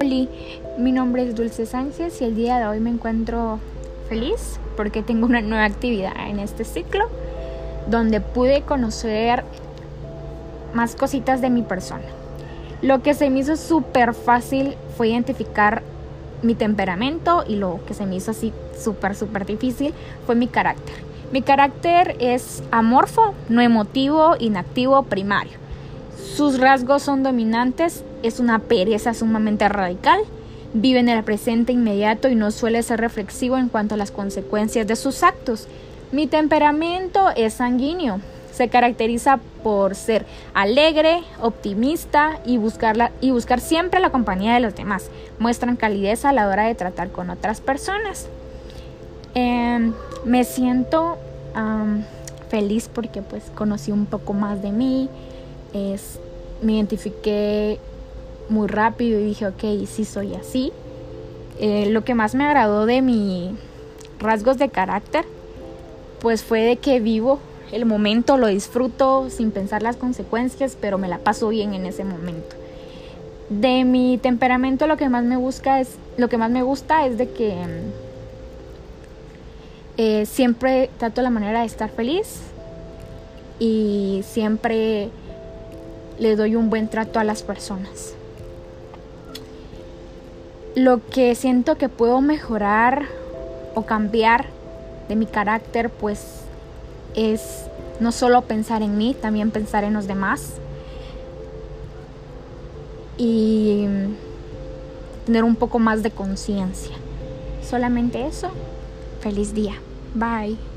Hola, mi nombre es Dulce Sánchez y el día de hoy me encuentro feliz porque tengo una nueva actividad en este ciclo donde pude conocer más cositas de mi persona. Lo que se me hizo súper fácil fue identificar mi temperamento y lo que se me hizo así súper, súper difícil fue mi carácter. Mi carácter es amorfo, no emotivo, inactivo, primario. Sus rasgos son dominantes, es una pereza sumamente radical, vive en el presente inmediato y no suele ser reflexivo en cuanto a las consecuencias de sus actos. Mi temperamento es sanguíneo, se caracteriza por ser alegre, optimista y, y buscar siempre la compañía de los demás. Muestran calidez a la hora de tratar con otras personas. Em, me siento feliz porque pues conocí un poco más de mí. Es, me identifiqué muy rápido y dije, ok, sí soy así. Eh, lo que más me agradó de mis rasgos de carácter pues fue de que vivo el momento, lo disfruto sin pensar las consecuencias, pero me la paso bien en ese momento. De mi temperamento lo que más me busca es lo que más me gusta es de que eh, siempre trato la manera de estar feliz y siempre le doy un buen trato a las personas. Lo que siento que puedo mejorar o cambiar de mi carácter pues es no solo pensar en mí, también pensar en los demás. Y tener un poco más de conciencia. Solamente eso. Feliz día. Bye.